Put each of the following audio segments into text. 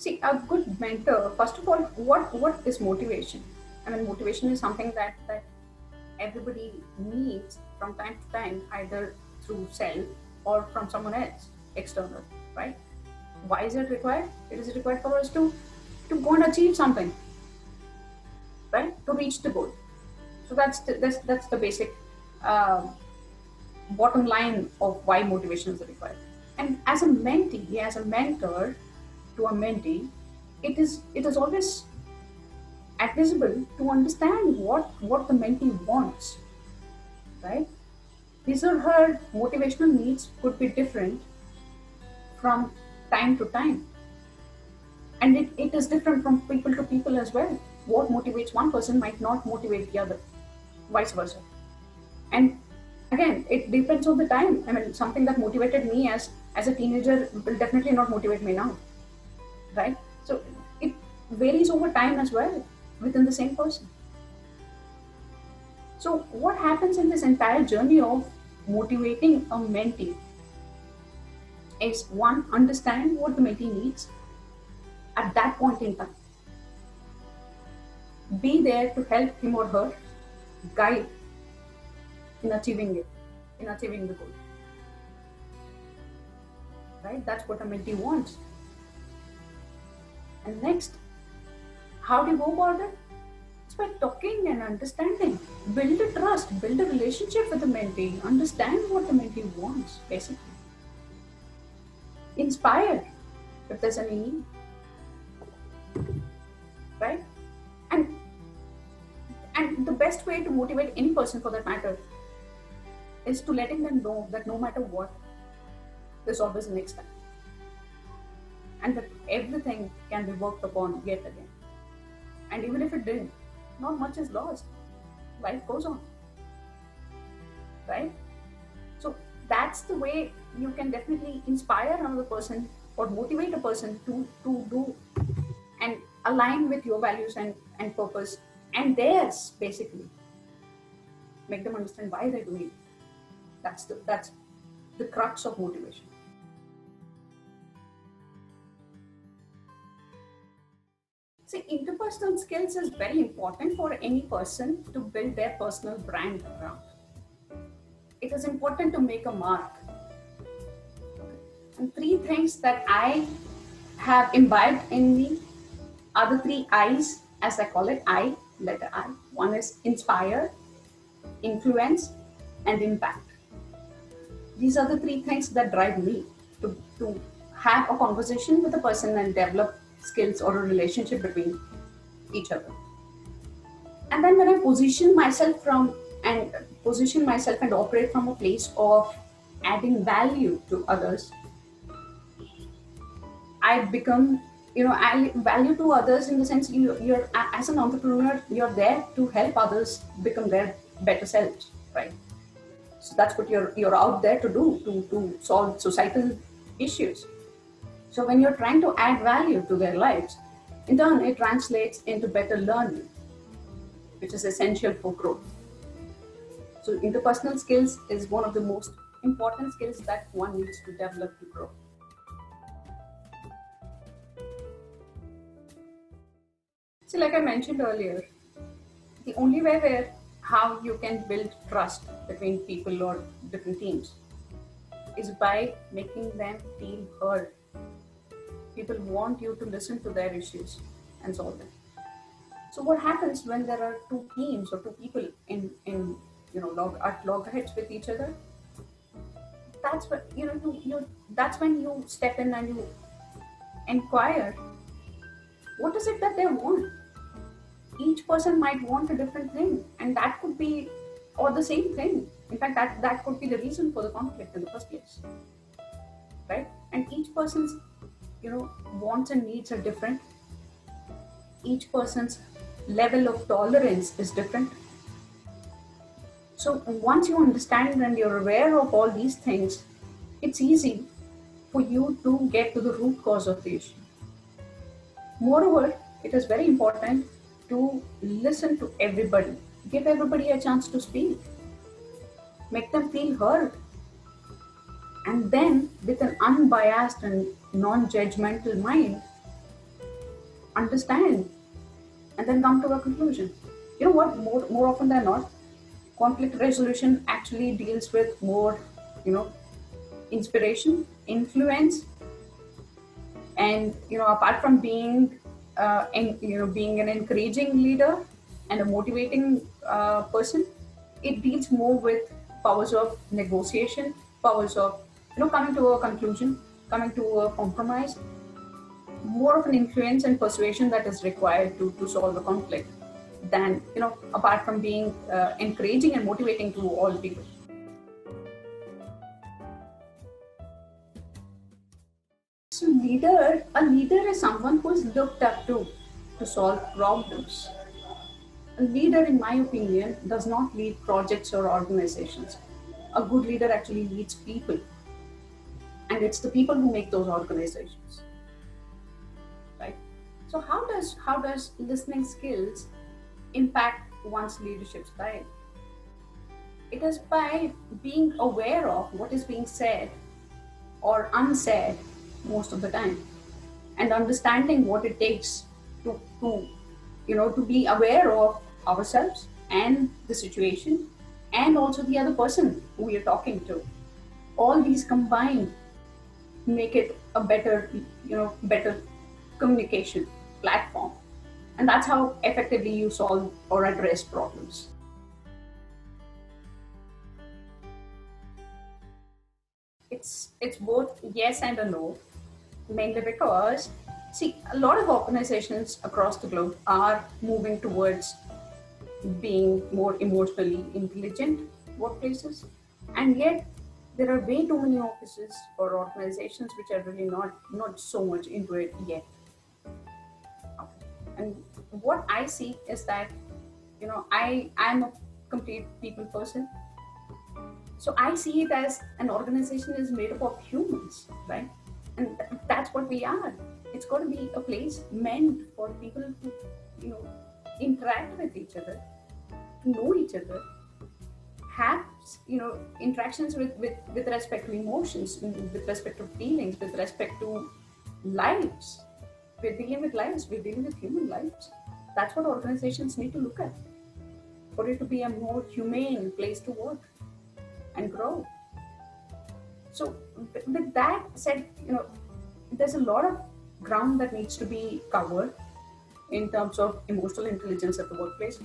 See, a good mentor, first of all, what, what is motivation? I mean, motivation is something that, that everybody needs from time to time, either through self or from someone else, external, right? Why is it required? It is required for us to, to go and achieve something, right? To reach the goal. So that's the, that's, that's the basic uh, bottom line of why motivation is required. And as a mentee, as a mentor, to a mentee, it is it is always advisable to understand what what the mentee wants, right? His or her motivational needs could be different from time to time, and it, it is different from people to people as well. What motivates one person might not motivate the other, vice versa. And again, it depends on the time. I mean, something that motivated me as as a teenager will definitely not motivate me now right? So it varies over time as well within the same person. So what happens in this entire journey of motivating a mentee is one, understand what the mentee needs at that point in time. Be there to help him or her guide in achieving it, in achieving the goal. Right? That's what a mentee wants. And next, how do you go about it? It's by talking and understanding. Build a trust, build a relationship with the mentee, understand what the mentee wants, basically. Inspire if there's any need. Right? And and the best way to motivate any person for that matter is to letting them know that no matter what, there's always a next time and that everything can be worked upon yet again. And even if it didn't, not much is lost. Life goes on. Right? So that's the way you can definitely inspire another person or motivate a person to, to do and align with your values and, and purpose and theirs basically. Make them understand why they're doing it. That's the that's the crux of motivation. See, interpersonal skills is very important for any person to build their personal brand around. It is important to make a mark. And three things that I have imbibed in me are the three I's, as I call it, I, letter I. One is inspire, influence, and impact. These are the three things that drive me to, to have a conversation with a person and develop skills or a relationship between each other. And then when I position myself from and position myself and operate from a place of adding value to others, I become, you know, value to others in the sense you, you're as an entrepreneur, you're there to help others become their better selves, right? So that's what you're you're out there to do to to solve societal issues. So when you're trying to add value to their lives, in turn, it translates into better learning, which is essential for growth. So interpersonal skills is one of the most important skills that one needs to develop to grow. So like I mentioned earlier, the only way where how you can build trust between people or different teams is by making them feel heard people want you to listen to their issues and solve them. So what happens when there are two teams or two people in in you know log at loggerheads with each other? That's what you know you, you that's when you step in and you inquire what is it that they want. Each person might want a different thing, and that could be or the same thing. In fact, that that could be the reason for the conflict in the first place, right? And each person's you know wants and needs are different. Each person's level of tolerance is different. So once you understand and you're aware of all these things it's easy for you to get to the root cause of the issue. Moreover it is very important to listen to everybody give everybody a chance to speak make them feel heard and then with an unbiased and non-judgmental mind understand, and then come to a conclusion. You know what? More more often than not, conflict resolution actually deals with more, you know, inspiration, influence, and you know, apart from being, uh, en- you know, being an encouraging leader and a motivating uh, person, it deals more with powers of negotiation, powers of you know coming to a conclusion, coming to a compromise, more of an influence and persuasion that is required to, to solve the conflict than you know apart from being uh, encouraging and motivating to all people. So leader a leader is someone who is looked up to to solve problems. A leader in my opinion does not lead projects or organizations. A good leader actually leads people and it's the people who make those organizations. Right? So how does how does listening skills impact one's leadership style? It is by being aware of what is being said or unsaid most of the time and understanding what it takes to, to you know to be aware of ourselves and the situation and also the other person who we are talking to. All these combined make it a better you know better communication platform. And that's how effectively you solve or address problems. It's it's both yes and a no mainly because see a lot of organizations across the globe are moving towards being more emotionally intelligent workplaces. And yet there are way too many offices or organizations which are really not not so much into it yet. And what i see is that you know i i'm a complete people person. So i see it as an organization is made up of humans right? And that's what we are. It's got to be a place meant for people to you know interact with each other to know each other have you know interactions with with with respect to emotions mm, with respect to feelings with respect to lives. We're dealing with lives. We're dealing with human lives. That's what organizations need to look at. For it to be a more humane place to work and grow. So with that said you know there's a lot of ground that needs to be covered in terms of emotional intelligence at the workplace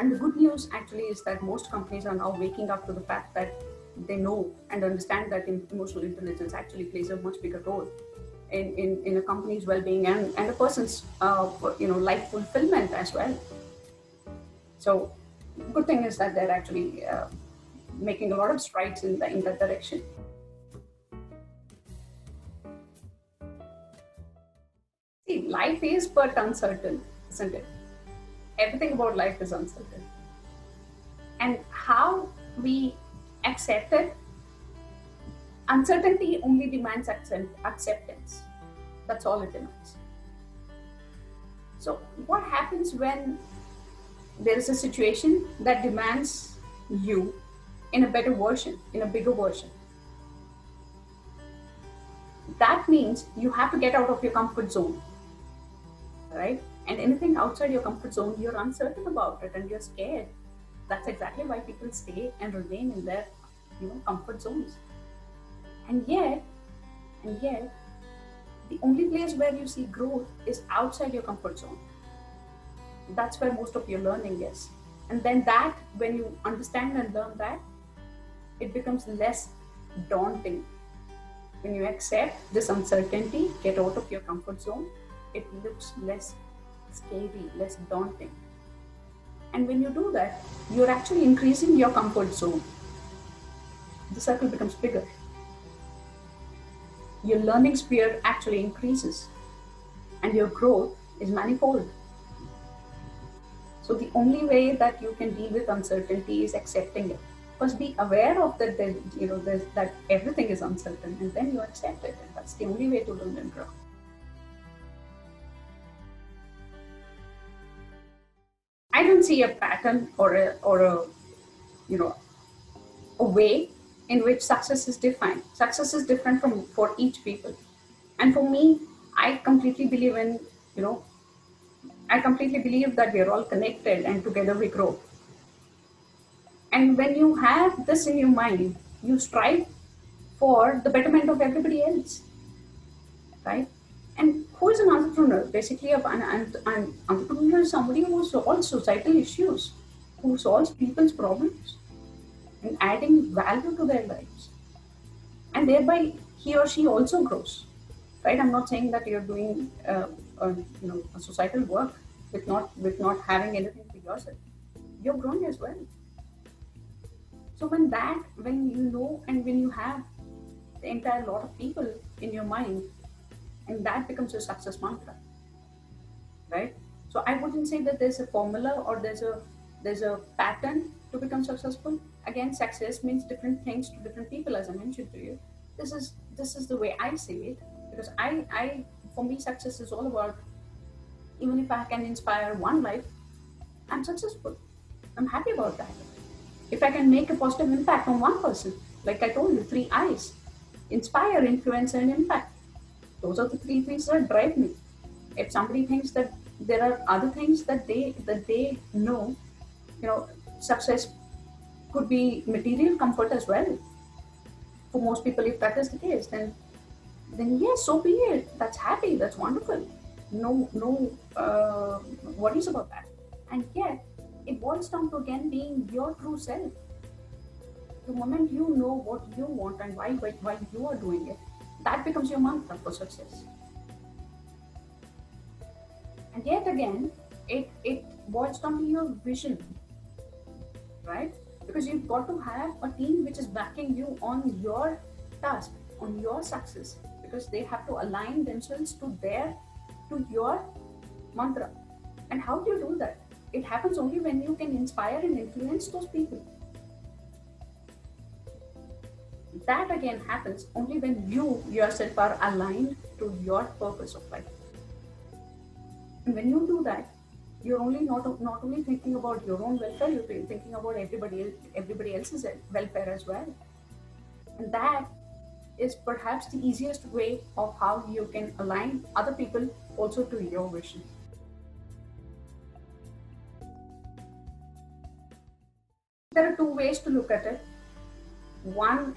and the good news actually is that most companies are now waking up to the fact that they know and understand that emotional intelligence actually plays a much bigger role in, in, in a company's well-being and, and a person's uh, you know life fulfillment as well. So good thing is that they're actually uh, making a lot of strides in, the, in that direction. See, life is but uncertain, isn't it? Everything about life is uncertain. And how we accept it, uncertainty only demands acceptance. That's all it demands. So, what happens when there is a situation that demands you in a better version, in a bigger version? That means you have to get out of your comfort zone, right? And anything outside your comfort zone you're uncertain about it and you're scared. That's exactly why people stay and remain in their you know comfort zones. And yet and yet the only place where you see growth is outside your comfort zone. That's where most of your learning is. And then that when you understand and learn that it becomes less daunting. When you accept this uncertainty get out of your comfort zone it looks less scary, less daunting. And when you do that, you're actually increasing your comfort zone. The circle becomes bigger. Your learning sphere actually increases, and your growth is manifold. So, the only way that you can deal with uncertainty is accepting it. First, be aware of that, you know, that everything is uncertain, and then you accept it. And that's the only way to learn and grow. I don't see a pattern or a or a you know a way in which success is defined. Success is different from for each people, and for me, I completely believe in you know I completely believe that we are all connected and together we grow. And when you have this in your mind, you strive for the betterment of everybody else, right? And who is an entrepreneur? Basically, an, an, an entrepreneur is somebody who solves societal issues, who solves people's problems, and adding value to their lives. And thereby, he or she also grows, right? I'm not saying that you're doing, uh, a, you know, a societal work with not with not having anything for yourself. You're growing as well. So when that, when you know, and when you have the entire lot of people in your mind, and that becomes your success mantra, right? So I wouldn't say that there's a formula or there's a there's a pattern to become successful. Again, success means different things to different people, as I mentioned to you. This is this is the way I see it because I I for me success is all about even if I can inspire one life, I'm successful. I'm happy about that. If I can make a positive impact on one person, like I told you, three I's inspire, influence, and impact. Those are the three things that drive me. If somebody thinks that there are other things that they that they know, you know, success could be material comfort as well. For most people, if that is the case, then then yes, so be it. That's happy. That's wonderful. No, no uh, worries about that. And yet, it boils down to again being your true self. The moment you know what you want and why, why, why you are doing it, that becomes your mantra for success. And yet again, it, it boils down to your vision, right? Because you've got to have a team which is backing you on your task, on your success, because they have to align themselves to their, to your mantra. And how do you do that? It happens only when you can inspire and influence those people. That again happens only when you yourself are aligned to your purpose of life. And when you do that, you're only not not only thinking about your own welfare, you're thinking about everybody everybody else's welfare as well. And that is perhaps the easiest way of how you can align other people also to your vision. There are two ways to look at it. One,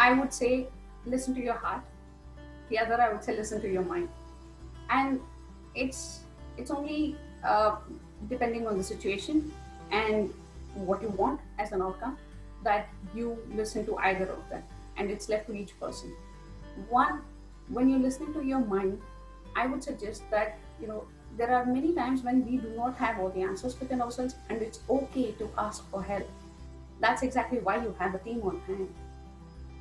I would say listen to your heart. The other, I would say listen to your mind. And it's it's only uh, depending on the situation and what you want as an outcome that you listen to either of them, and it's left to each person. One, when you're listening to your mind, I would suggest that you know there are many times when we do not have all the answers within ourselves, and it's okay to ask for help. That's exactly why you have a team on hand.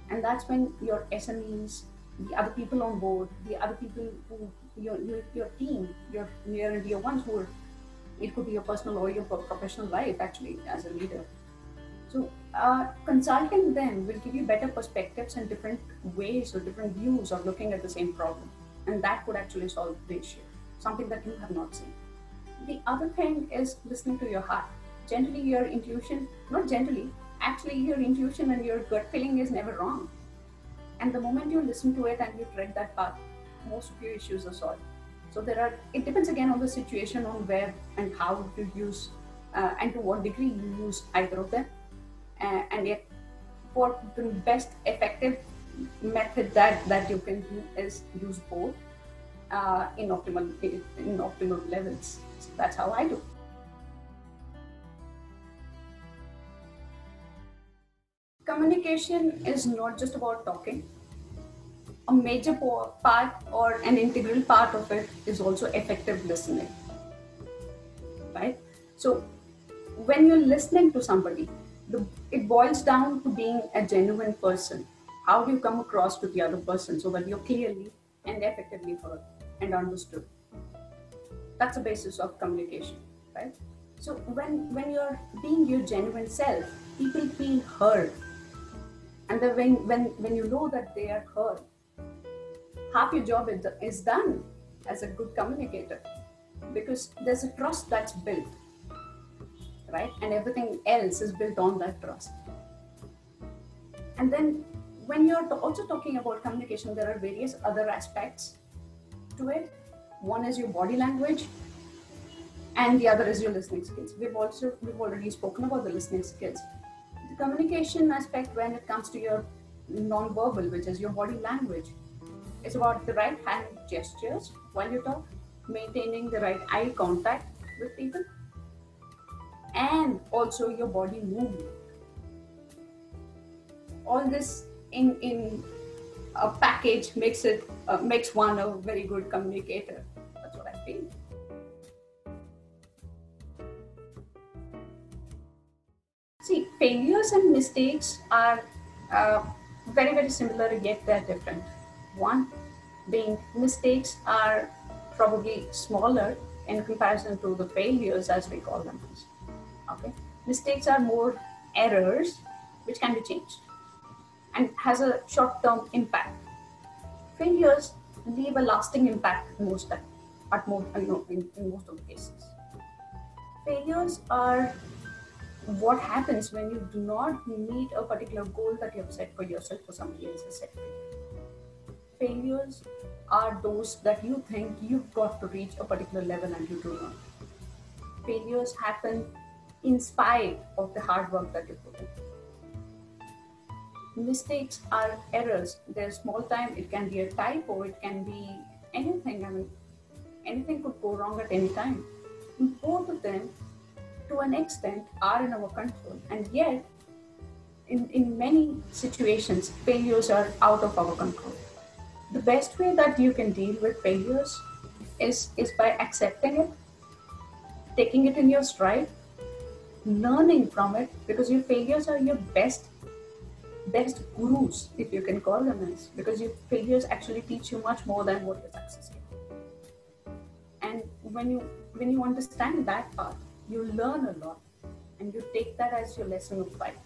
And that's when your SMEs, the other people on board, the other people who, your, your, your team, your near and dear ones who are, it could be your personal or your professional life actually as a leader. So uh, consulting them will give you better perspectives and different ways or different views of looking at the same problem. And that would actually solve the issue something that you have not seen. The other thing is listening to your heart. Generally, your intuition, not generally, actually, your intuition and your gut feeling is never wrong. And the moment you listen to it and you tread that path, most of your issues are solved. So there are, it depends again on the situation, on where and how to use, uh, and to what degree you use either of them. Uh, and yet, for the best effective method that, that you can do is use both uh, in optimal in optimal levels. So that's how I do. Communication is not just about talking. A major part or an integral part of it is also effective listening. Right? So, when you're listening to somebody, the, it boils down to being a genuine person. How do you come across to the other person so that you're clearly and effectively heard? and understood. That's the basis of communication, right? So when when you're being your genuine self, people feel heard, and then when when when you know that they are heard, half your job is done as a good communicator, because there's a trust that's built, right? And everything else is built on that trust. And then when you're also talking about communication, there are various other aspects to it. One is your body language, and the other is your listening skills. We've also we've already spoken about the listening skills. Communication aspect when it comes to your non-verbal, which is your body language, is about the right hand gestures while you talk, maintaining the right eye contact with people, and also your body movement. All this in in a package makes it uh, makes one a very good communicator. Failures and mistakes are uh, very very similar yet they're different. One being mistakes are probably smaller in comparison to the failures as we call them. Okay, mistakes are more errors which can be changed and has a short-term impact. Failures leave a lasting impact most time, at most, you know, in, in most of the cases. Failures are what happens when you do not meet a particular goal that you have set for yourself or somebody else has set for you. Failures are those that you think you've got to reach a particular level and you do not. Failures happen in spite of the hard work that you put in mistakes are errors. They're small time. It can be a typo. It can be anything. I mean, anything could go wrong at any time. Both of them, to an extent, are in our control. And yet, in, in many situations, failures are out of our control. The best way that you can deal with failures is, is by accepting it, taking it in your stride, learning from it, because your failures are your best best gurus, if you can call them as, because your failures actually teach you much more than what your success can. And when you when you understand that part, you learn a lot, and you take that as your lesson of life,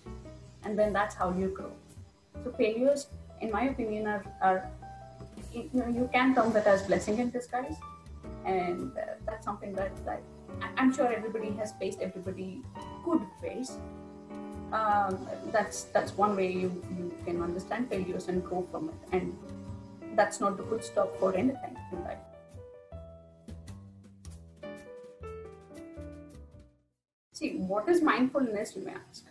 and then that's how you grow. So failures, in my opinion, are, are you know you can term that as blessing in disguise, and uh, that's something that, that I'm sure everybody has faced, everybody could face. Um, that's that's one way you, you can understand failures and grow from it. And that's not the good stop for anything in life see what is mindfulness you may ask?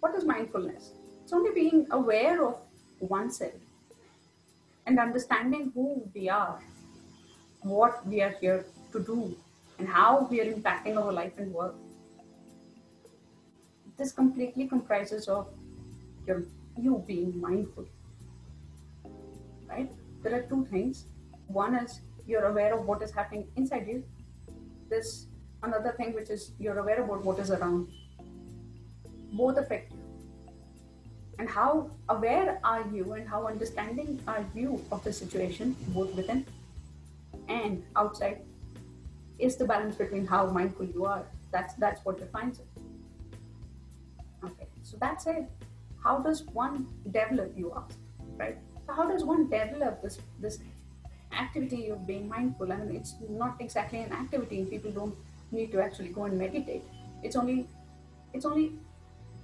What is mindfulness? It's only being aware of oneself and understanding who we are what we are here to do and how we are impacting our life and work. This completely comprises of your you being mindful right? There are two things. One is you're aware of what is happening inside you. This another thing which is you're aware about what is around both affect you and how aware are you and how understanding are you of the situation both within and outside is the balance between how mindful you are that's that's what defines it Okay, so that's it. How does one develop, you ask, right? So how does one develop this this activity of being mindful? I mean, it's not exactly an activity. People don't need to actually go and meditate. It's only it's only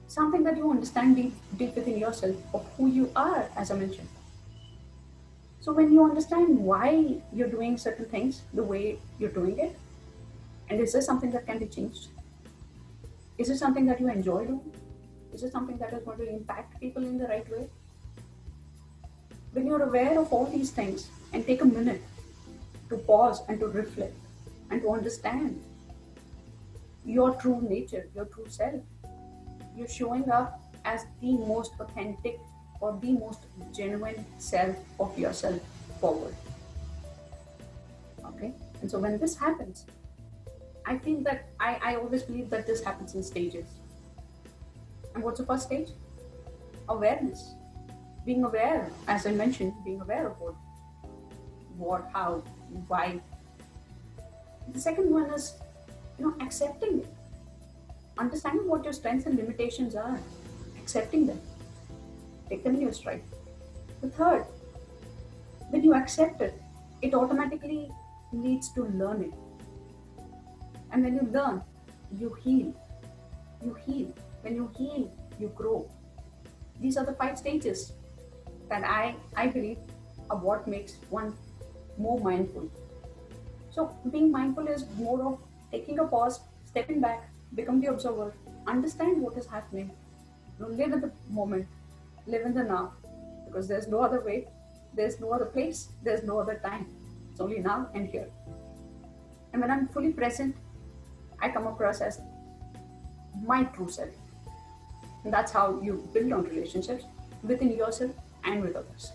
something that you understand deep, deep within yourself of who you are, as I mentioned. So when you understand why you're doing certain things the way you're doing it, and is this something that can be changed? Is it something that you enjoy doing? Is it something that is going to impact people in the right way? When you're aware of all these things and take a minute to pause and to reflect and to understand your true nature, your true self, you're showing up as the most authentic or the most genuine self of yourself forward. Okay? And so when this happens, I think that I, I always believe that this happens in stages and what's the first stage? Awareness. Being aware, as I mentioned, being aware of what, what, how, why. The second one is, you know, accepting it. Understanding what your strengths and limitations are. Accepting them. Take them in your stride. The third, when you accept it, it automatically leads to learning. And when you learn, you heal. You heal when you heal, you grow. These are the five stages that I, I believe are what makes one more mindful. So being mindful is more of taking a pause, stepping back, become the observer, understand what is happening, live in the moment, live in the now, because there's no other way, there's no other place, there's no other time. It's only now and here. And when I'm fully present, I come across as my true self. And that's how you build on relationships within yourself and with others.